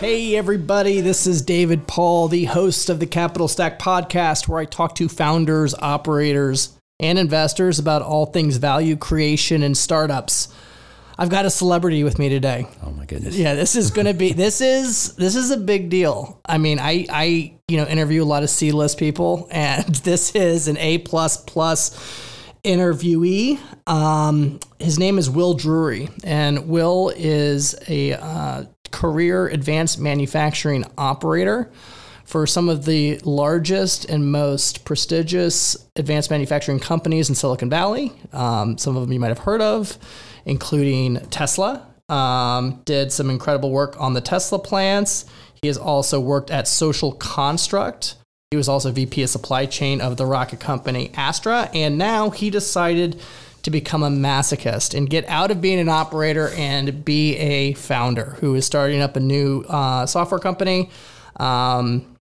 Hey, everybody, this is David Paul, the host of the Capital Stack podcast, where I talk to founders, operators, and investors about all things value creation and startups. I've got a celebrity with me today. Oh my goodness. Yeah, this is going to be this is this is a big deal. I mean, I I you know interview a lot of C-list people and this is an A++ plus plus interviewee. Um, his name is Will Drewery, and Will is a uh, career advanced manufacturing operator for some of the largest and most prestigious advanced manufacturing companies in Silicon Valley. Um, some of them you might have heard of, including Tesla. Um, did some incredible work on the Tesla plants. He has also worked at Social Construct. He was also VP of supply chain of the rocket company Astra. And now he decided to become a masochist and get out of being an operator and be a founder who is starting up a new uh, software company. Um,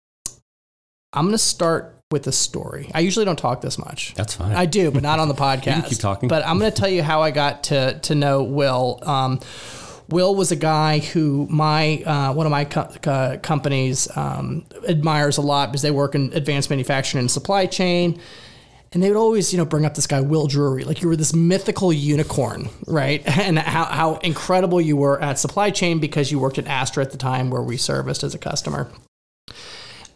I'm going to start with a story. I usually don't talk this much. That's fine. I do, but not on the podcast. keep talking. But I'm going to tell you how I got to to know Will. Um, Will was a guy who my uh, one of my co- co- companies um, admires a lot because they work in advanced manufacturing and supply chain and they would always, you know, bring up this guy Will Drewery, like you were this mythical unicorn, right? And how, how incredible you were at supply chain because you worked at Astra at the time where we serviced as a customer.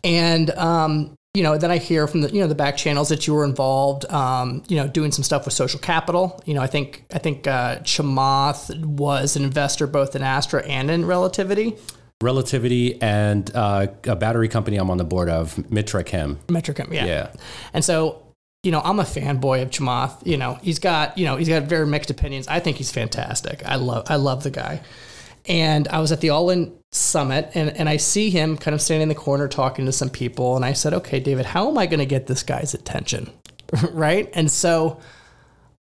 And um, you know, then I hear from the you know the back channels that you were involved, um, you know, doing some stuff with social capital. You know, I think I think uh, Chamath was an investor both in Astra and in Relativity. Relativity and uh, a battery company I'm on the board of, Mitra Chem. Mitrachem, yeah. Yeah. And so you know, I'm a fanboy of Chamath. You know, he's got, you know, he's got very mixed opinions. I think he's fantastic. I love, I love the guy. And I was at the All In Summit, and and I see him kind of standing in the corner talking to some people, and I said, okay, David, how am I going to get this guy's attention, right? And so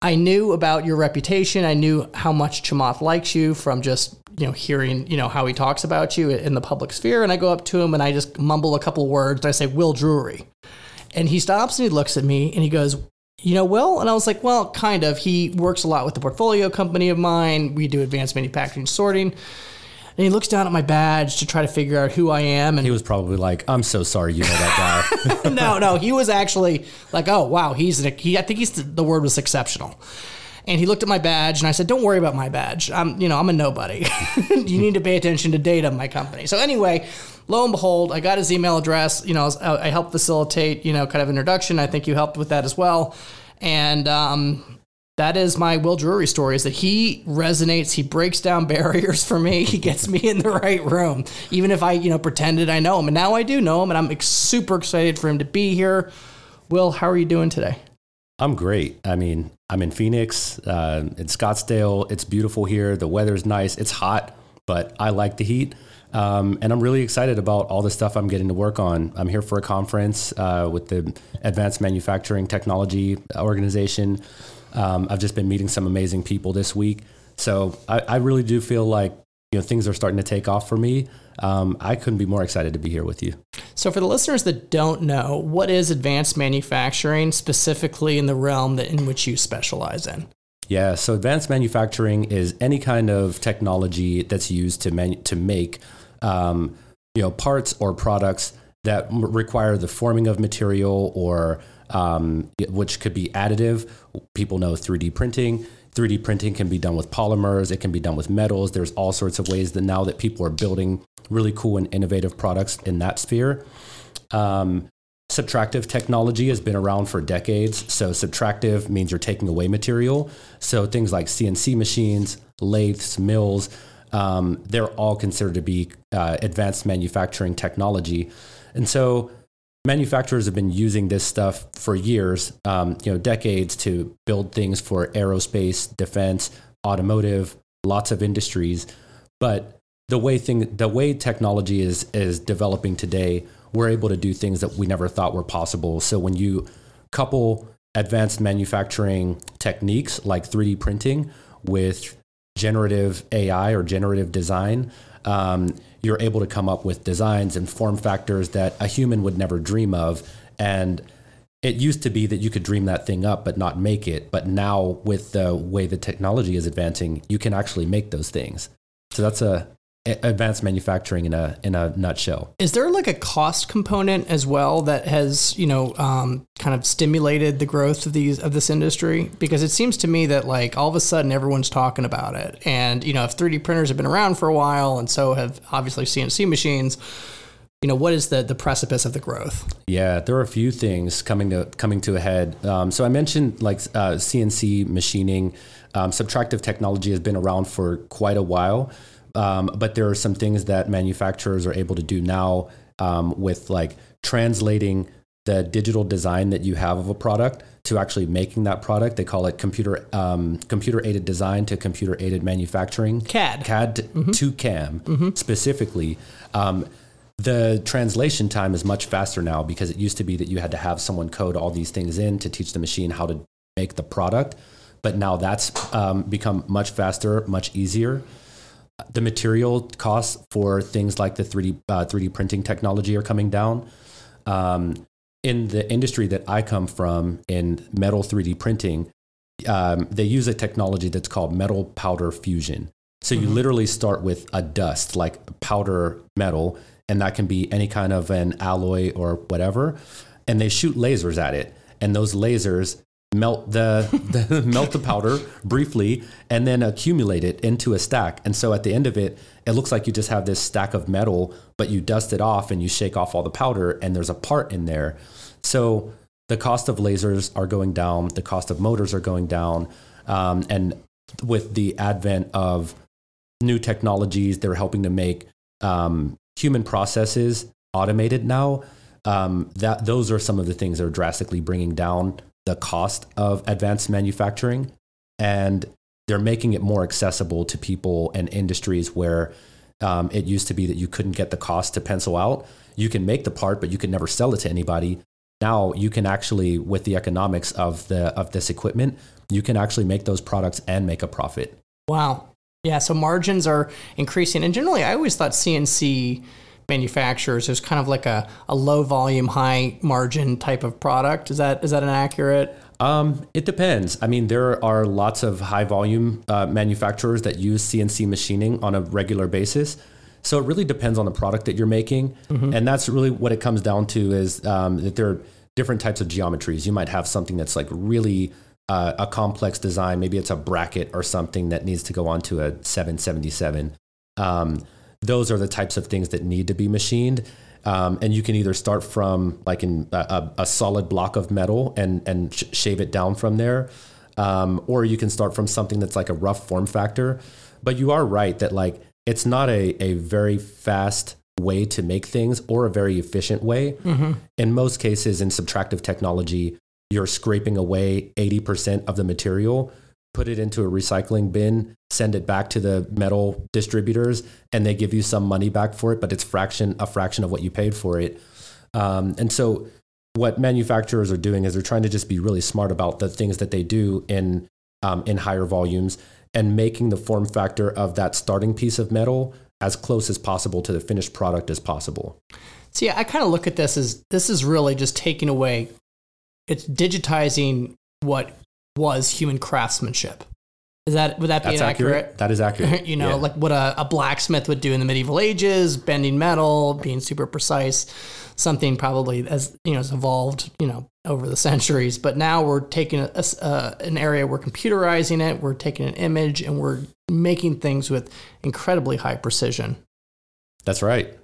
I knew about your reputation. I knew how much Chamath likes you from just you know hearing you know how he talks about you in the public sphere. And I go up to him and I just mumble a couple words. And I say, Will Drewery. And he stops and he looks at me and he goes, You know, Will? And I was like, Well, kind of. He works a lot with the portfolio company of mine. We do advanced manufacturing sorting. And he looks down at my badge to try to figure out who I am. And He was probably like, I'm so sorry you know that guy. no, no, he was actually like, oh wow, he's an, he. I think he's the word was exceptional. And he looked at my badge, and I said, "Don't worry about my badge. I'm, you know, I'm a nobody. you need to pay attention to data in my company." So anyway, lo and behold, I got his email address. You know, I helped facilitate, you know, kind of introduction. I think you helped with that as well. And um, that is my Will Drewery story is that he resonates, he breaks down barriers for me, he gets me in the right room, even if I, you know, pretended I know him. And now I do know him, and I'm super excited for him to be here. Will, how are you doing today? I'm great. I mean, I'm in Phoenix, uh, in Scottsdale. It's beautiful here. The weather's nice. It's hot, but I like the heat. Um, and I'm really excited about all the stuff I'm getting to work on. I'm here for a conference uh, with the Advanced Manufacturing Technology Organization. Um, I've just been meeting some amazing people this week. So I, I, really do feel like you know things are starting to take off for me. Um, I couldn't be more excited to be here with you. So, for the listeners that don't know, what is advanced manufacturing specifically in the realm that in which you specialize in? Yeah, so advanced manufacturing is any kind of technology that's used to manu- to make um, you know parts or products that m- require the forming of material or um, which could be additive. People know 3D printing. 3D printing can be done with polymers. It can be done with metals. There's all sorts of ways that now that people are building really cool and innovative products in that sphere. Um, subtractive technology has been around for decades. So subtractive means you're taking away material. So things like CNC machines, lathes, mills, um, they're all considered to be uh, advanced manufacturing technology. And so manufacturers have been using this stuff for years, um, you know, decades to build things for aerospace, defense, automotive, lots of industries. But the way thing the way technology is is developing today, we're able to do things that we never thought were possible. So when you couple advanced manufacturing techniques like 3D printing with generative AI or generative design, um, you're able to come up with designs and form factors that a human would never dream of. And it used to be that you could dream that thing up but not make it. But now, with the way the technology is advancing, you can actually make those things. So that's a advanced manufacturing in a in a nutshell. Is there like a cost component as well that has you know um, kind of stimulated the growth of these of this industry? Because it seems to me that like all of a sudden everyone's talking about it, and you know if 3D printers have been around for a while, and so have obviously CNC machines. You know what is the the precipice of the growth? Yeah, there are a few things coming to coming to a head. Um, so I mentioned like uh, CNC machining, um, subtractive technology has been around for quite a while. Um, but there are some things that manufacturers are able to do now um, with like translating the digital design that you have of a product to actually making that product. They call it computer um, computer aided design to computer aided manufacturing. CAD. CAD mm-hmm. to CAM mm-hmm. specifically. Um, the translation time is much faster now because it used to be that you had to have someone code all these things in to teach the machine how to make the product. But now that's um, become much faster, much easier the material costs for things like the 3D uh, 3D printing technology are coming down. Um, in the industry that I come from, in metal 3D printing, um, they use a technology that's called metal powder fusion. So you mm-hmm. literally start with a dust, like powder metal, and that can be any kind of an alloy or whatever. And they shoot lasers at it, and those lasers melt the, the melt the powder briefly and then accumulate it into a stack. And so at the end of it it looks like you just have this stack of metal but you dust it off and you shake off all the powder and there's a part in there. So the cost of lasers are going down the cost of motors are going down um, and with the advent of new technologies they're helping to make um, human processes automated now. Um, that those are some of the things that are drastically bringing down the cost of advanced manufacturing and they're making it more accessible to people and industries where um, it used to be that you couldn't get the cost to pencil out. You can make the part, but you can never sell it to anybody. Now you can actually, with the economics of the of this equipment, you can actually make those products and make a profit. Wow. Yeah. So margins are increasing, and generally, I always thought CNC manufacturers. There's kind of like a, a low volume, high margin type of product. Is that is that an accurate? Um, it depends. I mean, there are lots of high volume uh, manufacturers that use CNC machining on a regular basis. So it really depends on the product that you're making, mm-hmm. and that's really what it comes down to is um, that there are different types of geometries. You might have something that's like really uh, a complex design. Maybe it's a bracket or something that needs to go onto a 777. Um, those are the types of things that need to be machined. Um, and you can either start from like in a, a solid block of metal and and sh- shave it down from there, um, or you can start from something that's like a rough form factor. But you are right that like it's not a a very fast way to make things or a very efficient way. Mm-hmm. In most cases, in subtractive technology, you're scraping away eighty percent of the material put it into a recycling bin, send it back to the metal distributors, and they give you some money back for it, but it's fraction a fraction of what you paid for it. Um, and so, what manufacturers are doing is they're trying to just be really smart about the things that they do in um, in higher volumes and making the form factor of that starting piece of metal as close as possible to the finished product as possible. See, I kind of look at this as this is really just taking away, it's digitizing what was human craftsmanship. Is that would that be accurate? accurate? That is accurate. you know, yeah. like what a, a, blacksmith would do in the medieval ages, bending metal, being super precise. Something probably as you know has evolved, you know, over the centuries. But now we're taking a, a, an area, we're computerizing it, we're taking an image, and we're making things with incredibly high precision. That's right.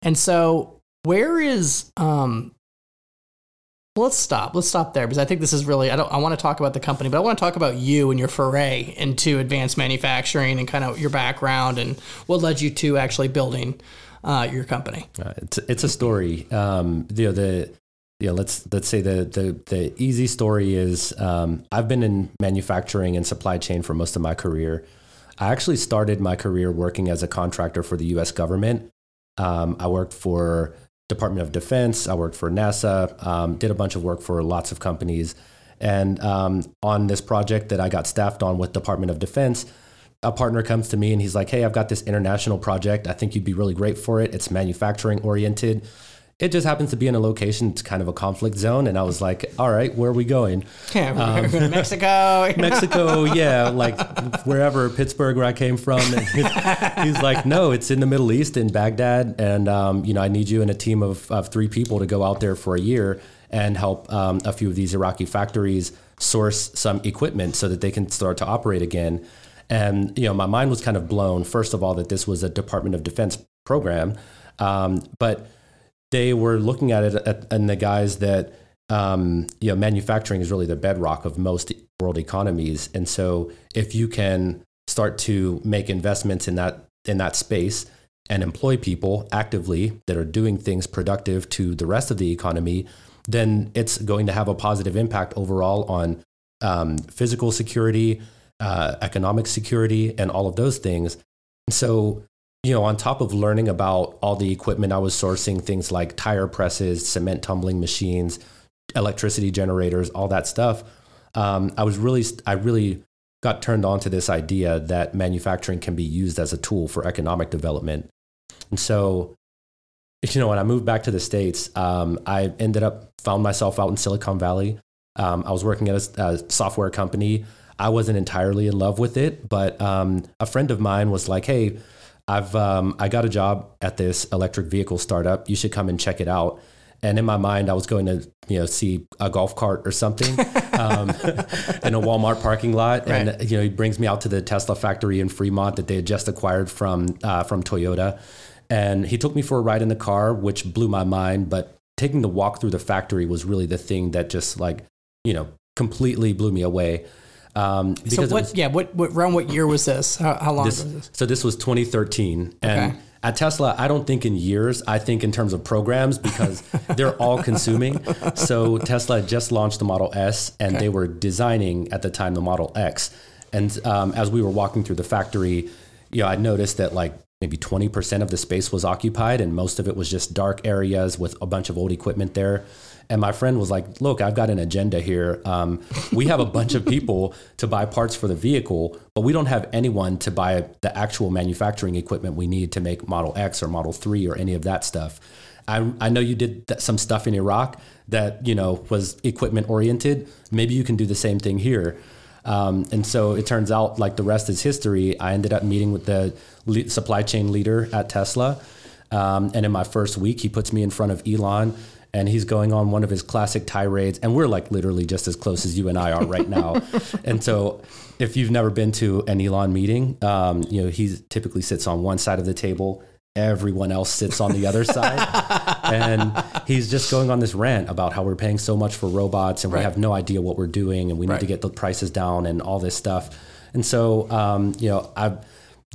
And so, where is um, let's stop. Let's stop there because I think this is really. I don't. I want to talk about the company, but I want to talk about you and your foray into advanced manufacturing and kind of your background and what led you to actually building uh, your company. Uh, it's it's a story. Um, you know the yeah. Let's let's say the the the easy story is um, I've been in manufacturing and supply chain for most of my career. I actually started my career working as a contractor for the U.S. government. Um, I worked for Department of Defense. I worked for NASA. Um, did a bunch of work for lots of companies. And um, on this project that I got staffed on with Department of Defense, a partner comes to me and he's like, "Hey, I've got this international project. I think you'd be really great for it. It's manufacturing oriented." It just happens to be in a location. It's kind of a conflict zone, and I was like, "All right, where are we going?" Yeah, we're going to Mexico. Mexico, yeah, like wherever Pittsburgh, where I came from. He's like, no, it's in the Middle East, in Baghdad, and um, you know, I need you and a team of, of three people to go out there for a year and help um, a few of these Iraqi factories source some equipment so that they can start to operate again. And you know, my mind was kind of blown. First of all, that this was a Department of Defense program, um, but they were looking at it at, and the guys that um, you know manufacturing is really the bedrock of most world economies, and so if you can start to make investments in that in that space and employ people actively that are doing things productive to the rest of the economy, then it's going to have a positive impact overall on um, physical security, uh, economic security, and all of those things. So, you know, on top of learning about all the equipment I was sourcing, things like tire presses, cement tumbling machines, electricity generators, all that stuff, um, I was really, I really got turned on to this idea that manufacturing can be used as a tool for economic development. And so, you know, when I moved back to the States, um, I ended up found myself out in Silicon Valley. Um, I was working at a, a, software company. I wasn't entirely in love with it, but um, a friend of mine was like, "Hey, I've um, I got a job at this electric vehicle startup. You should come and check it out." And in my mind, I was going to you know see a golf cart or something um, in a Walmart parking lot, right. and you know he brings me out to the Tesla factory in Fremont that they had just acquired from uh, from Toyota, and he took me for a ride in the car, which blew my mind. But taking the walk through the factory was really the thing that just like you know completely blew me away. Um, so what? Was, yeah, what, what around what year was this? How, how long this, was this? So this was 2013, and okay. At Tesla, I don't think in years. I think in terms of programs because they're all consuming. So Tesla just launched the Model S, and okay. they were designing at the time the Model X. And um, as we were walking through the factory, you know, I noticed that like maybe 20% of the space was occupied, and most of it was just dark areas with a bunch of old equipment there. And my friend was like, Look, I've got an agenda here. Um, we have a bunch of people to buy parts for the vehicle, but we don't have anyone to buy the actual manufacturing equipment we need to make Model X or Model 3 or any of that stuff. I, I know you did some stuff in Iraq that you know was equipment oriented. Maybe you can do the same thing here. Um, and so it turns out, like the rest is history. I ended up meeting with the supply chain leader at Tesla, um, and in my first week, he puts me in front of Elon and he's going on one of his classic tirades. And we're like literally just as close as you and i are right now. And so if you've never been to an elon meeting um, you know he typically sits on one side of the table. Everyone else sits on the other side. And he's just going on this rant about how we're paying so much for robots and right. we have no idea what we're doing and we need right. to get the prices down and all this stuff. And so um, you know i've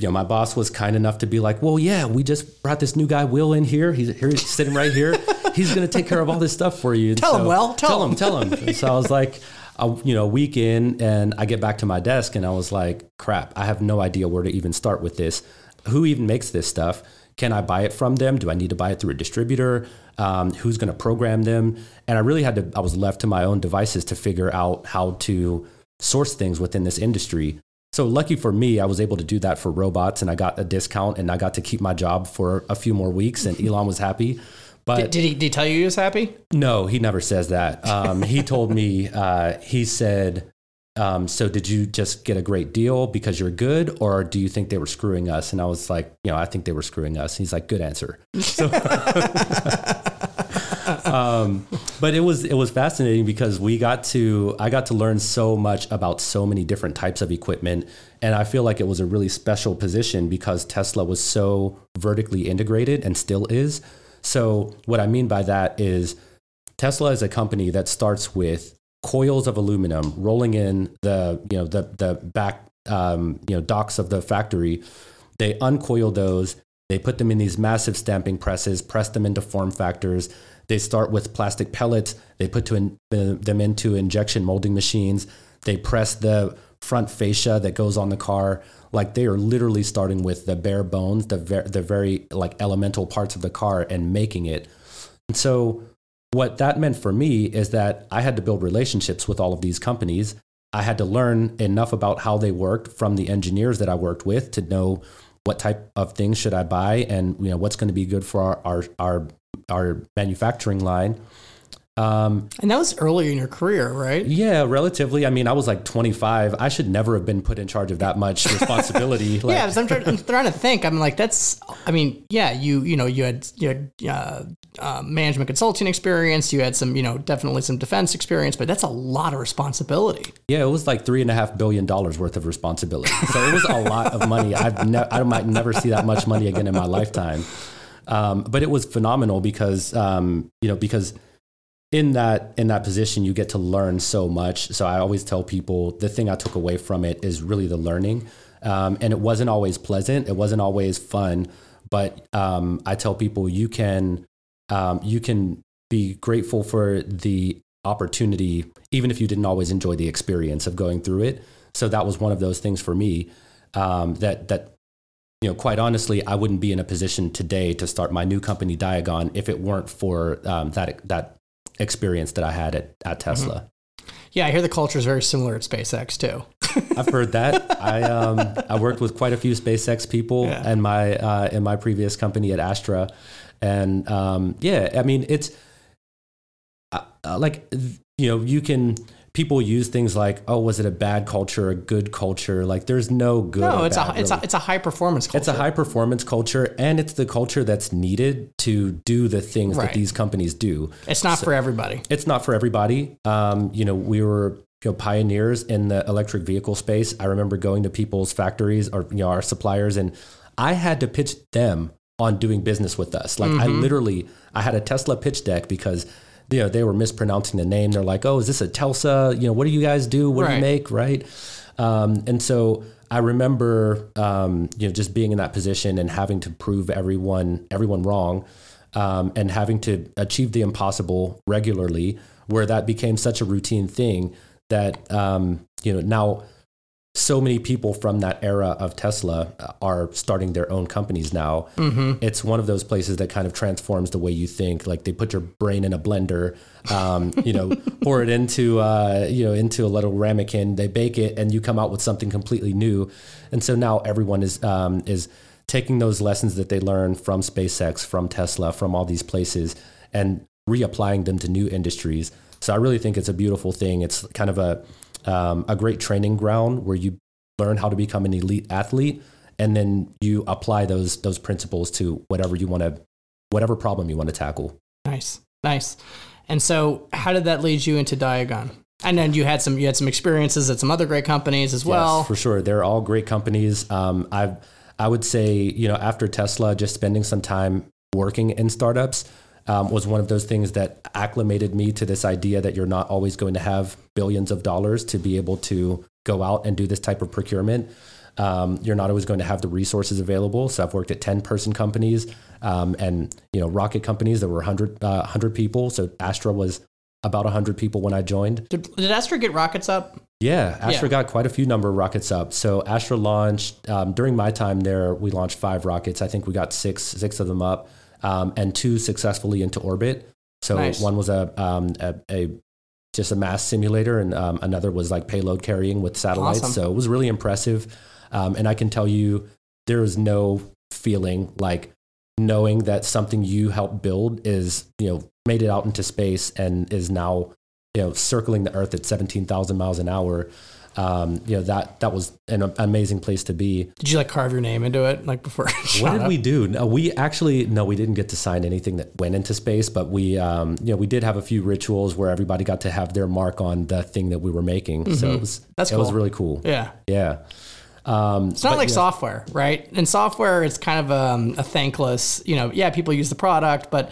you know, my boss was kind enough to be like, well, yeah, we just brought this new guy, Will, in here. He's here, he's sitting right here. He's going to take care of all this stuff for you. tell so, him, Well. Tell, tell him. Tell him. so I was like, a, you know, a week in, and I get back to my desk, and I was like, crap, I have no idea where to even start with this. Who even makes this stuff? Can I buy it from them? Do I need to buy it through a distributor? Um, who's going to program them? And I really had to. I was left to my own devices to figure out how to source things within this industry. So lucky for me, I was able to do that for robots, and I got a discount, and I got to keep my job for a few more weeks, and Elon was happy. But did, did he, did he tell you he was happy? No, he never says that. Um, he told me uh, he said, um, "So did you just get a great deal because you're good, or do you think they were screwing us?" And I was like, "You know, I think they were screwing us." And He's like, "Good answer." So, um, but it was it was fascinating because we got to I got to learn so much about so many different types of equipment, and I feel like it was a really special position because Tesla was so vertically integrated and still is. So what I mean by that is Tesla is a company that starts with coils of aluminum rolling in the you know the the back um, you know docks of the factory. They uncoil those. They put them in these massive stamping presses, press them into form factors. They start with plastic pellets. They put in, uh, them into injection molding machines. They press the front fascia that goes on the car. Like they are literally starting with the bare bones, the ver- the very like elemental parts of the car, and making it. And so, what that meant for me is that I had to build relationships with all of these companies. I had to learn enough about how they worked from the engineers that I worked with to know what type of things should I buy and you know what's going to be good for our our our, our manufacturing line. Um, And that was earlier in your career, right? yeah, relatively. I mean, I was like 25. I should never have been put in charge of that much responsibility. like, yeah, I'm, trying, I'm trying to think. I'm like, that's. I mean, yeah, you you know you had you had uh, uh, management consulting experience. You had some you know definitely some defense experience, but that's a lot of responsibility. Yeah, it was like three and a half billion dollars worth of responsibility. So it was a lot of money. I've ne- I might never see that much money again in my lifetime. Um, but it was phenomenal because um, you know because in that in that position you get to learn so much. So I always tell people the thing I took away from it is really the learning. Um, and it wasn't always pleasant. It wasn't always fun. But um, I tell people you can um, you can be grateful for the opportunity, even if you didn't always enjoy the experience of going through it. So that was one of those things for me um, that that you know, quite honestly, I wouldn't be in a position today to start my new company, Diagon, if it weren't for um, that that experience that I had at, at Tesla. Yeah, I hear the culture is very similar at SpaceX too. I've heard that. I um, I worked with quite a few SpaceX people Yeah. in my uh, in my previous company at Astra, and um, yeah, I mean it's uh, uh, like you know you can people use things like oh was it a bad culture a good culture like there's no good No, it's bad, a it's really. a it's a high performance culture. It's a high performance culture, and it's the culture that's needed to do the things Right. that these companies do. It's not for everybody. It's not for everybody. Um, you know, we were you know, pioneers in the electric vehicle space. I remember going to people's factories or you know our suppliers, and I had to pitch them on doing business with us. Like I Mm-hmm. literally, I had a Tesla pitch deck because you know they were mispronouncing the name. They're like, "Oh, is this a Telsa? You know, what do you guys do? What do you make?" Right? Um, and so I remember, um, you know, just being in that position and having to prove everyone everyone wrong, um, and having to achieve the impossible regularly, where that became such a routine thing that um, you know now so many people from that era of Tesla are starting their own companies now. It's one of those places that kind of transforms the way you think. Like they put your brain in a blender, um, you know, pour it into uh, you know into a little ramekin. They bake it, and you come out with something completely new. And so now everyone is um, is taking those lessons that they learned from SpaceX, from Tesla, from all these places, and reapplying them to new industries. So I really think it's a beautiful thing. It's kind of a um, a great training ground where you learn how to become an elite athlete, and then you apply those those principles to whatever you want to, whatever problem you want to tackle. Nice, nice. And so, how did that lead you into Diagon? And then you had some you had some experiences at some other great companies as well. Yes, for sure. They're all great companies. Um, I've, I would say, you know, after Tesla, just spending some time working in startups um, was one of those things that acclimated me to this idea that you're not always going to have billions of dollars to be able to go out and do this type of procurement. Um, you're not always going to have the resources available. So I've worked at 10 person companies um, and, you know, rocket companies that were 100, uh, 100 people. So Astra was about 100 people when I joined. Did, did Astra get rockets up? Yeah, Astra Yeah. got quite a few number of rockets up. So Astra launched um, during my time there. We launched five rockets. I think we got six six of them up, um, and two successfully into orbit. So Nice. one was a, um, a a just a mass simulator, and um, another was like payload carrying with satellites. Awesome. So it was really impressive. Um, and I can tell you, there is no feeling like knowing that something you helped build is you know made it out into space and is now you know circling the earth at 17,000 miles an hour um, you know that that was an amazing place to be Did you like carve your name into it like before? what did up? we do no we actually no we didn't get to sign anything that went into space but we um, you know we did have a few rituals where everybody got to have their mark on the thing that we were making so it was Mm-hmm. That's it was really cool Yeah. yeah um, It's not like software, right? In software, it's kind of um, a thankless, you know, yeah, people use the product, but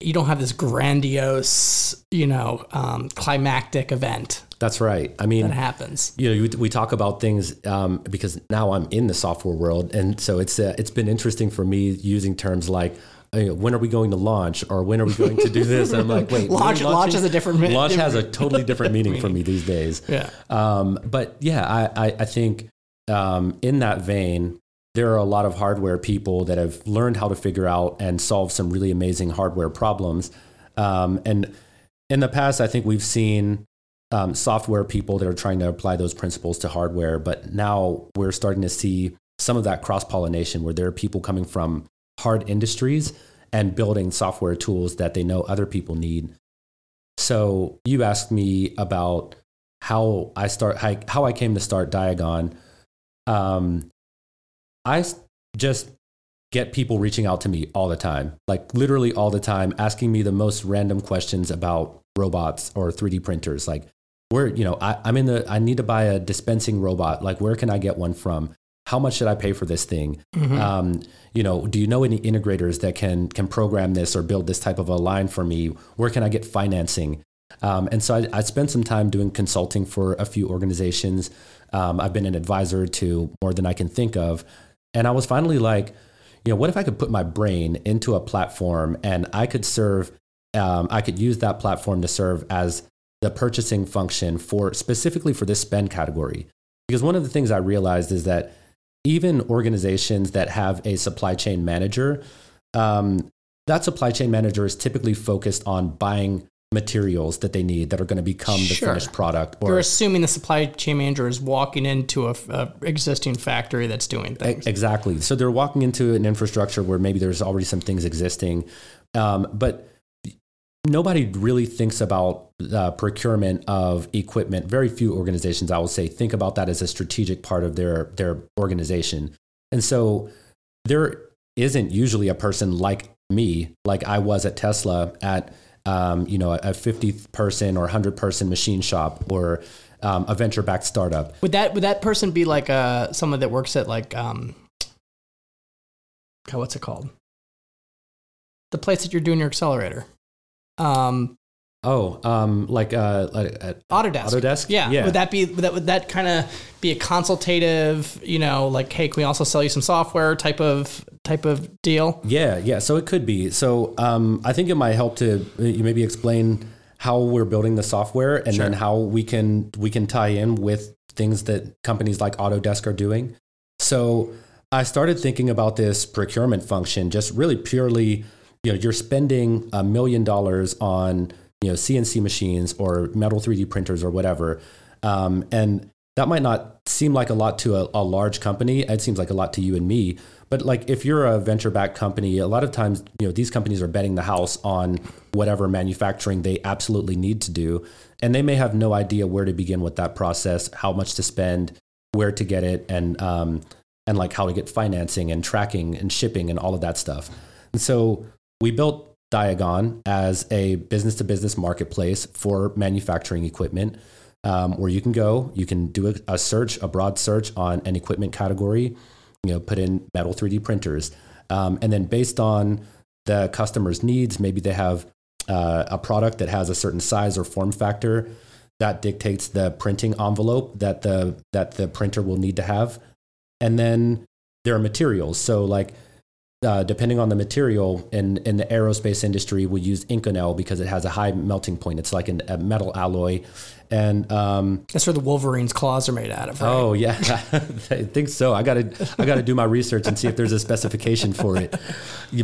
you don't have this grandiose, you know, um, climactic event. That's right. I mean, that happens. you know, we, we talk about things um, because now I'm in the software world, and so it's uh, it's been interesting for me using terms like. When are we going to launch, or when are we going to do this? And I'm like, wait, Launch- launch has a different mi- launch has a totally different meaning for me these days. Yeah. Um, but yeah, I, I, I think um, in that vein, there are a lot of hardware people that have learned how to figure out and solve some really amazing hardware problems. Um, and in the past, I think we've seen um, software people that are trying to apply those principles to hardware. But now we're starting to see some of that cross pollination where there are people coming from hard industries and building software tools that they know other people need. So you asked me about how I start how, I came to start Diagon. Um, I just get people reaching out to me all the time, like literally all the time, asking me the most random questions about robots or 3D printers. Like, where you know I, I'm in the I need to buy a dispensing robot. Like, where can I get one from? How much should I pay for this thing? Um, you know, do you know any integrators that can can program this or build this type of a line for me? Where can I get financing? Um, and so I, I spent some time doing consulting for a few organizations. Um, I've been an advisor to more than I can think of. And I was finally like, you know, what if I could put my brain into a platform and I could serve, um, I could use that platform to serve as the purchasing function for specifically for this spend category. Because one of the things I realized is that even organizations that have a supply chain manager, um, that supply chain manager is typically focused on buying materials that they need that are going to become the Sure. finished product. Or You're assuming the supply chain manager is walking into a, a existing factory that's doing things. Exactly. So they're walking into an infrastructure where maybe there's already some things existing, um, but nobody really thinks about procurement of equipment. Very few organizations, I will say, think about that as a strategic part of their their organization. And so there isn't usually a person like me, like I was at Tesla, at um, you know a 50 person or 100 person machine shop or um, a venture backed startup. Would that would that person be like uh someone that works at like um what's it called? The place that you're doing your accelerator. Um Oh, um, like uh, like, uh, Autodesk. Autodesk? Yeah. Yeah. Would that be would that would that kind of be a consultative, you know, like hey, can we also sell you some software type of type of deal? yeah, yeah. So it could be. So um, I think it might help to uh, you maybe explain how we're building the software and then how we can we can tie in with things that companies like Autodesk are doing. So I started thinking about this procurement function, just really purely, you know, you're spending a million dollars on you know CNC machines or metal 3D printers or whatever, um, and that might not seem like a lot to a, a large company. It seems like a lot to you and me. But like if you're a venture backed company, a lot of times, you know, these companies are betting the house on whatever manufacturing they absolutely need to do. And they may have no idea where to begin with that process, how much to spend, where to get it, and um, and like how to get financing and tracking and shipping and all of that stuff. And so we built Diagon as a business to business marketplace for manufacturing equipment um, where you can go, you can do a, a search, a broad search on an equipment category, you know, put in metal 3D printers. Um, and then based on the customer's needs, maybe they have uh, a product that has a certain size or form factor that dictates the printing envelope that the that the printer will need to have. And then there are materials. So like uh, depending on the material in, in the aerospace industry, we use Inconel because it has a high melting point. It's like an, a metal alloy. And um, That's where the Wolverine's claws are made out of. Right? oh yeah, I think so. I gotta I gotta do my research and see if there's a specification for it.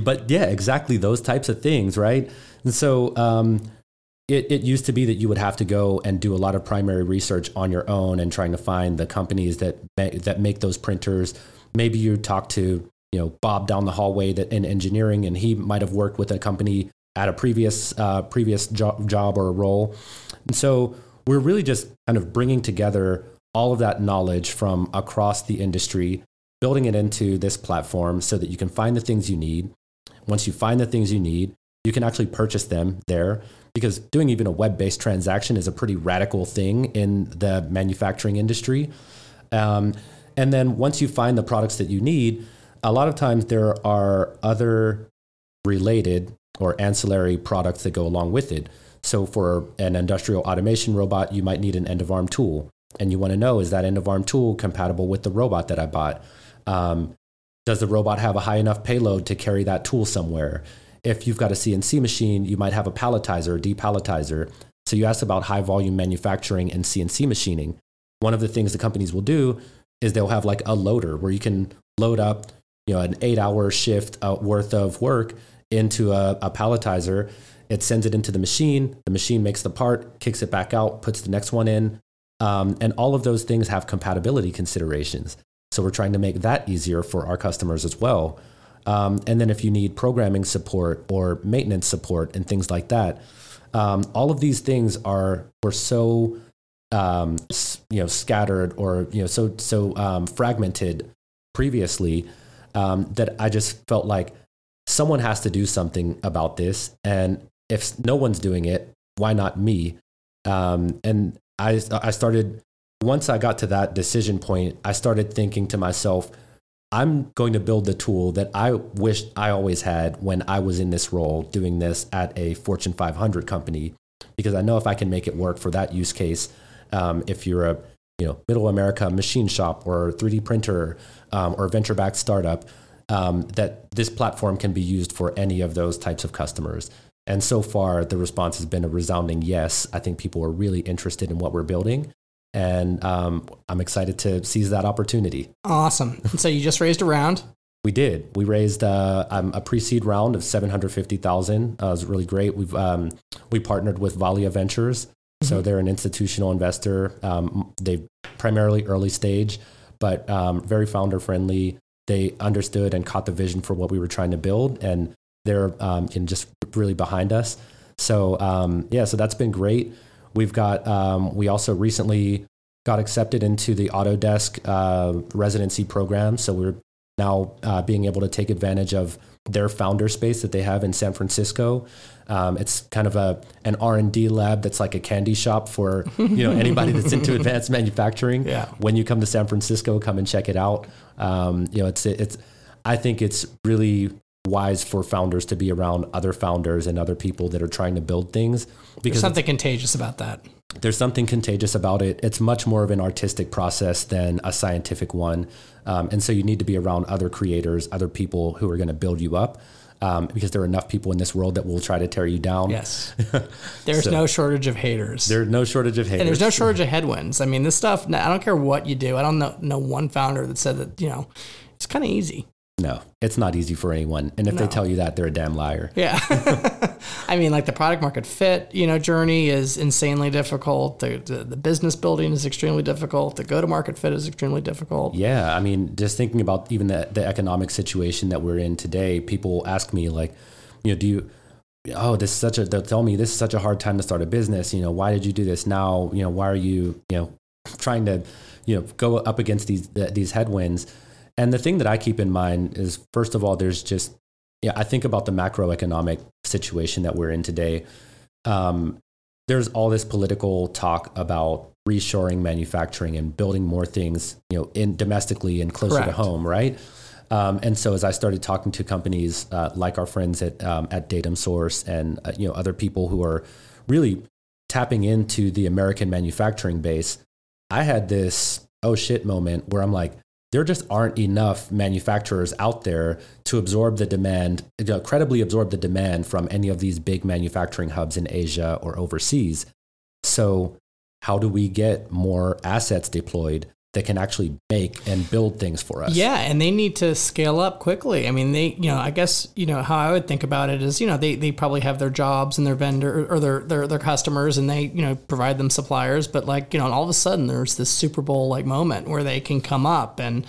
But yeah, exactly those types of things, right? And so um, it, it used to be that you would have to go and do a lot of primary research on your own and trying to find the companies that that make those printers. Maybe you talk to you know Bob down the hallway that in engineering, and he might have worked with a company at a previous uh, previous job, job or role. And so we're really just kind of bringing together all of that knowledge from across the industry, building it into this platform so that you can find the things you need. Once you find the things you need, you can actually purchase them there because doing even a web based transaction is a pretty radical thing in the manufacturing industry. Um, and then once you find the products that you need, a lot of times there are other related or ancillary products that go along with it. So for an industrial automation robot, you might need an end of arm tool, and you want to know is that end of arm tool compatible with the robot that I bought? Um, does the robot have a high enough payload to carry that tool somewhere? If you've got a CNC machine, you might have a palletizer or depalletizer. So you asked about high volume manufacturing and CNC machining. One of the things the companies will do is they'll have like a loader where you can load up, you know, an eight hour shift uh, worth of work into a, a palletizer. It sends it into the machine. The machine makes the part, kicks it back out, puts the next one in. Um, and all of those things have compatibility considerations. So we're trying to make that easier for our customers as well. Um, and then if you need programming support or maintenance support and things like that, um, all of these things are were so um, you know scattered or you know so so um, fragmented previously um, that I just felt like someone has to do something about this, and if no one's doing it, why not me? Um, and I I started once I got to that decision point, I started thinking to myself, I'm going to build the tool that I wished I always had when I was in this role doing this at a Fortune 500 company, because I know if I can make it work for that use case, um, if you're a you know middle America machine shop or 3D printer um, or venture backed startup, um, that this platform can be used for any of those types of customers. And so far, the response has been a resounding yes. I think people are really interested in what we're building and um, I'm excited to seize that opportunity. Awesome. So you just raised a round. We did. We raised uh, um, a pre-seed round of seven hundred fifty thousand. Uh, it was really great. We've um, we partnered with Valia Ventures. So they're an institutional investor. Um, they primarily early stage, but um, very founder friendly. They understood and caught the vision for what we were trying to build, and they're um, in just really behind us. So yeah, so that's been great. We've got, um, we also recently got accepted into the Autodesk uh, residency program. So we're now uh, being able to take advantage of their founder space that they have in San Francisco. Um, it's kind of a an R and D lab that's like a candy shop for you know anybody that's into advanced manufacturing. Yeah. When you come to San Francisco, come and check it out. Um, you know, it's it's. I think it's really wise for founders to be around other founders and other people that are trying to build things because there's something contagious about that there's something contagious about it it's much more of an artistic process than a scientific one um, and so you need to be around other creators other people who are going to build you up um, because there are enough people in this world that will try to tear you down. Yes. There's so, no shortage of haters. There's no shortage of haters. And there's no shortage of headwinds. I mean, this stuff, I don't care what you do. I don't know, know one founder that said that, you know, it's kind of easy. No, it's not easy for anyone. And if no. they tell you that, they're a damn liar. Yeah. I mean, like the product market fit, you know, journey is insanely difficult. The, the, the business building is extremely difficult. The go to market fit is extremely difficult. Yeah. I mean, just thinking about even the, the economic situation that we're in today, people ask me, like, you know, do you, oh, this is such a, they'll tell me this is such a hard time to start a business. You know, why did you do this now? You know, why are you, you know, trying to, you know, go up against these, these headwinds? And the thing that I keep in mind is, first of all, there's just, yeah, I think about the macroeconomic situation that we're in today. Um, there's all this political talk about reshoring manufacturing and building more things, you know, in domestically and closer Correct. to home, right? Um, and so as I started talking to companies uh, like our friends at um, at Datum Source and uh, you know other people who are really tapping into the American manufacturing base, I had this oh shit moment where I'm like, there just aren't enough manufacturers out there to absorb the demand, to credibly absorb the demand from any of these big manufacturing hubs in Asia or overseas. So, how do we get more assets deployed that can actually make and build things for us. Yeah, and they need to scale up quickly. I mean, they, you know, I guess, you know, how I would think about it is, you know, they, they probably have their jobs and their vendor or their, their their customers and they, you know, provide them suppliers, but like, you know, all of a sudden there's this Super Bowl like moment where they can come up and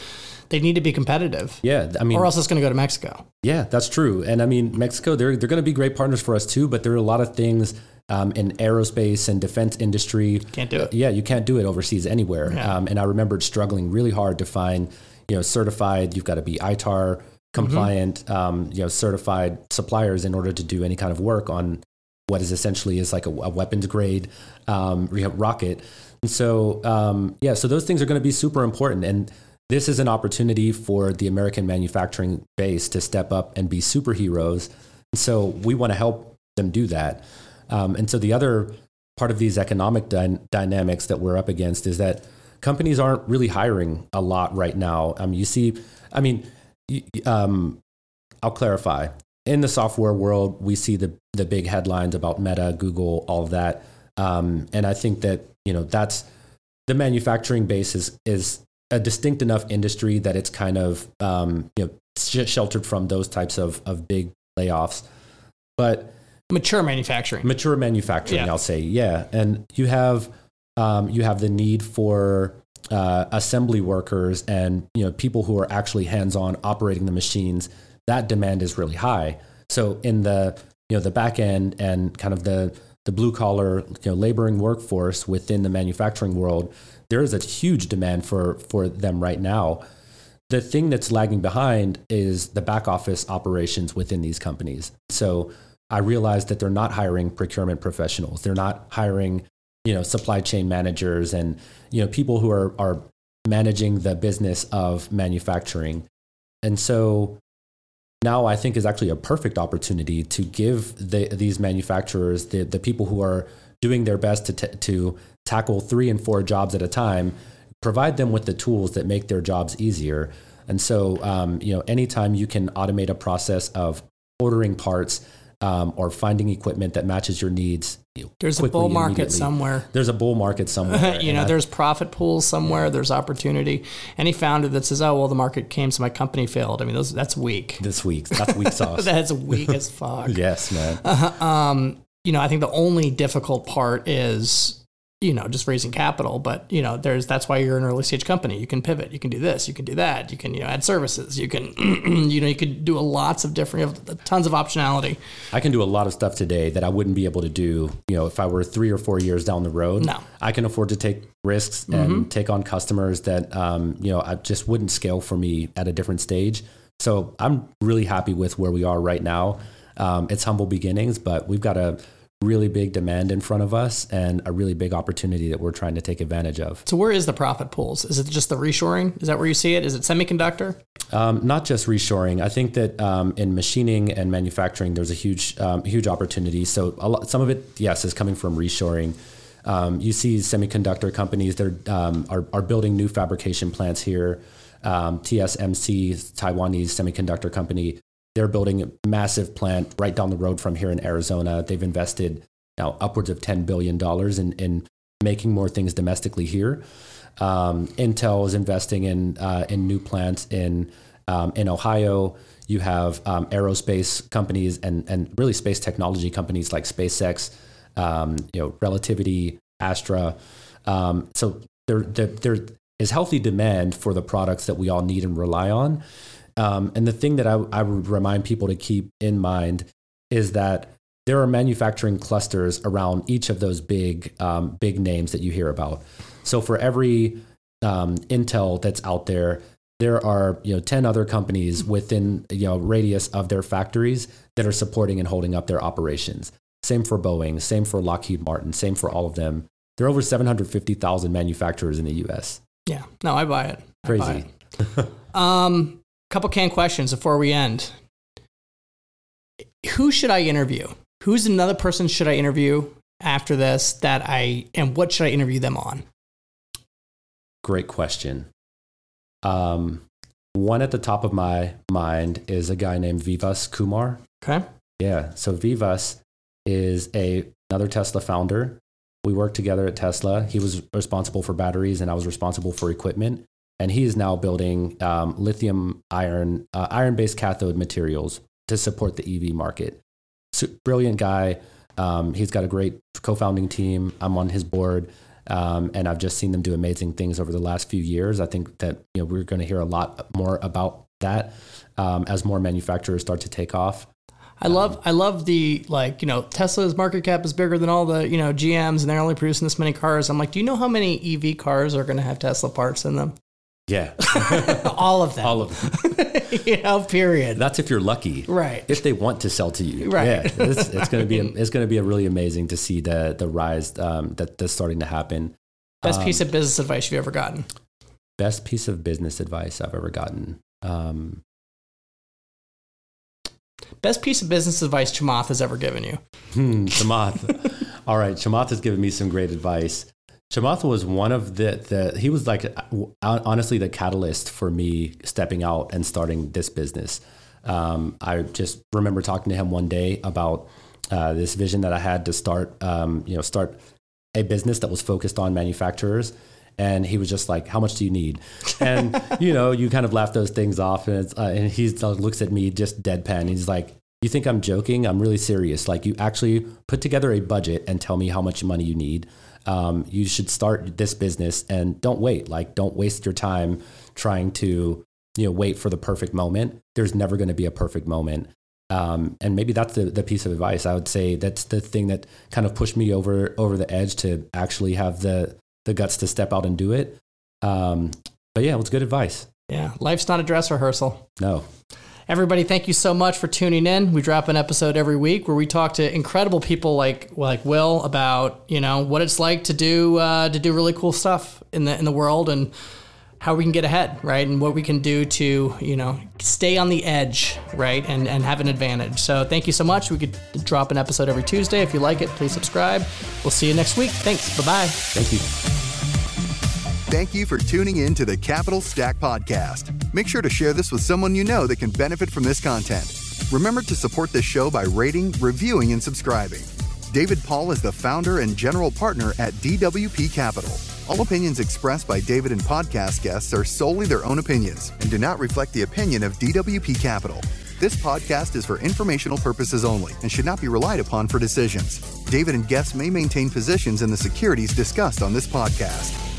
they need to be competitive. Yeah, I mean, or else it's going to go to Mexico. Yeah, that's true. And I mean, Mexico, they're they're going to be great partners for us too. But there are a lot of things um, in aerospace and defense industry. Can't do it. Yeah, you can't do it overseas anywhere. Yeah. Um, and I remembered struggling really hard to find, you know, certified. You've got to be ITAR compliant, mm-hmm. um, you know, certified suppliers in order to do any kind of work on what is essentially is like a, a weapons grade um, rocket. And so, um, yeah, so those things are going to be super important. And this is an opportunity for the American manufacturing base to step up and be superheroes. And so we want to help them do that. Um, and so the other part of these economic dy- dynamics that we're up against is that companies aren't really hiring a lot right now. Um, you see, I mean, um, I'll clarify. In the software world, we see the the big headlines about Meta, Google, all of that, um, and I think that you know that's the manufacturing base is is a distinct enough industry that it's kind of um, you know sh- sheltered from those types of of big layoffs. But Mature manufacturing. mature manufacturing, Yeah. I'll say, yeah, and you have um, you have the need for uh, assembly workers and you know people who are actually hands on operating the machines. That demand is really high. So in the you know the back end and kind of the the blue collar you know laboring workforce within the manufacturing world, there is a huge demand for for them right now. The thing that's lagging behind is the back office operations within these companies. So I realized that they're not hiring procurement professionals. They're not hiring, you know, supply chain managers and, you know, people who are, are managing the business of manufacturing. And so now I think is actually a perfect opportunity to give the, these manufacturers, the, the people who are doing their best to, t- to tackle three and four jobs at a time, provide them with the tools that make their jobs easier. And so, um, you know, anytime you can automate a process of ordering parts um, or finding equipment that matches your needs, There's a bull market somewhere. There's a bull market somewhere. you know, I- there's profit pools somewhere. There's opportunity. Any founder that says, "Oh, well, the market came, so my company failed." I mean, those that's weak. this week. That's weak sauce. That's weak as fuck. yes, man. um, you know, I think the only difficult part is, you know, just raising capital. But you know, there's that's why you're an early stage company. You can pivot. You can do this. You can do that. You can you know add services. You can you know you could do a lots of different. You have tons of optionality. I can do a lot of stuff today that I wouldn't be able to do, you know, if I were three or four years down the road. No. I can afford to take risks and take on customers that, um, you know, I just wouldn't scale for me at a different stage. So I'm really happy with where we are right now. Um, it's humble beginnings, but we've got a really big demand in front of us and a really big opportunity that we're trying to take advantage of. So where is the profit pools? Is it just the reshoring? Is that where you see it? Is it semiconductor? Um, not just reshoring. I think that um, in machining and manufacturing, there's a huge, um, huge opportunity. So a lot, some of it, yes, is coming from reshoring. Um, you see semiconductor companies that are, um, are, are building new fabrication plants here. Um, TSMC, Taiwanese semiconductor company, they're building a massive plant right down the road from here in Arizona. They've invested now upwards of $10 billion in, in making more things domestically here. Um, Intel is investing in uh, in new plants in um, in Ohio. You have um, aerospace companies and and really space technology companies like SpaceX, um, you know, Relativity, Astra. Um, so there, there there is healthy demand for the products that we all need and rely on. Um, and the thing that I, I would remind people to keep in mind is that there are manufacturing clusters around each of those big um, big names that you hear about. So for every um, Intel that's out there, there are you know ten other companies within you know radius of their factories that are supporting and holding up their operations. Same for Boeing, same for Lockheed Martin, same for all of them. There are over seven hundred fifty thousand manufacturers in the U.S. Yeah. No, I buy it. I buy Crazy. it. Um, couple canned questions before we end. Who should I interview? Who's another person should I interview after this that I and what should I interview them on? Great question. Um, one at the top of my mind is a guy named Vivas Kumar. Okay. Yeah. So Vivas is a another Tesla founder. We worked together at Tesla. He was responsible for batteries, and I was responsible for equipment. And he is now building um, lithium iron uh, iron based cathode materials to support the EV market. So, brilliant guy. Um, he's got a great co-founding team. I'm on his board, um, and I've just seen them do amazing things over the last few years. I think that you know we're going to hear a lot more about that um, as more manufacturers start to take off. I love I love the like you know Tesla's market cap is bigger than all the you know GMs and they're only producing this many cars. I'm like, do you know how many EV cars are going to have Tesla parts in them? Yeah, all of them. all of them. you know, period. That's if you're lucky, Right. If they want to sell to you, Right. Yeah, it's, it's going to be it's going to be a really amazing to see the the rise um, that that's starting to happen. Best piece of business advice you've ever gotten. Best piece of business advice I've ever gotten. Um, best piece of business advice Chamath has ever given you. Hmm, Chamath. All right, Chamath has given me some great advice. Chamath was one of the, the he was like honestly the catalyst for me stepping out and starting this business. Um, I just remember talking to him one day about uh, this vision that I had to start, um, you know, start a business that was focused on manufacturers. And he was just like, "How much do you need?" And you know, you kind of laugh those things off, and, uh, and he looks at me just deadpan. He's like, "You think I'm joking? I'm really serious. Like, you actually put together a budget and tell me how much money you need. Um, you should start this business and don't wait. Like, don't waste your time trying to you know wait for the perfect moment. There's never going to be a perfect moment. Um, and maybe that's the, the piece of advice I would say that's the thing that kind of pushed me over over the edge to actually have the the guts to step out and do it. Um, but yeah, it was good advice. Yeah, life's not a dress rehearsal. No. Everybody, thank you so much for tuning in. We drop an episode every week where we talk to incredible people like like Will about you know what it's like to do uh, to do really cool stuff in the in the world and how we can get ahead, right? And what we can do to, you know, stay on the edge, right? And, and have an advantage. So thank you so much. We could drop an episode every Tuesday. If you like it, please subscribe. We'll see you next week. Thanks. Bye bye. Thank you. Thank you for tuning in to the Capital Stack Podcast. Make sure to share this with someone you know that can benefit from this content. Remember to support this show by rating, reviewing, and subscribing. David Paul is the founder and general partner at DWP Capital. All opinions expressed by David and podcast guests are solely their own opinions and do not reflect the opinion of DWP Capital. This podcast is for informational purposes only and should not be relied upon for decisions. David and guests may maintain positions in the securities discussed on this podcast.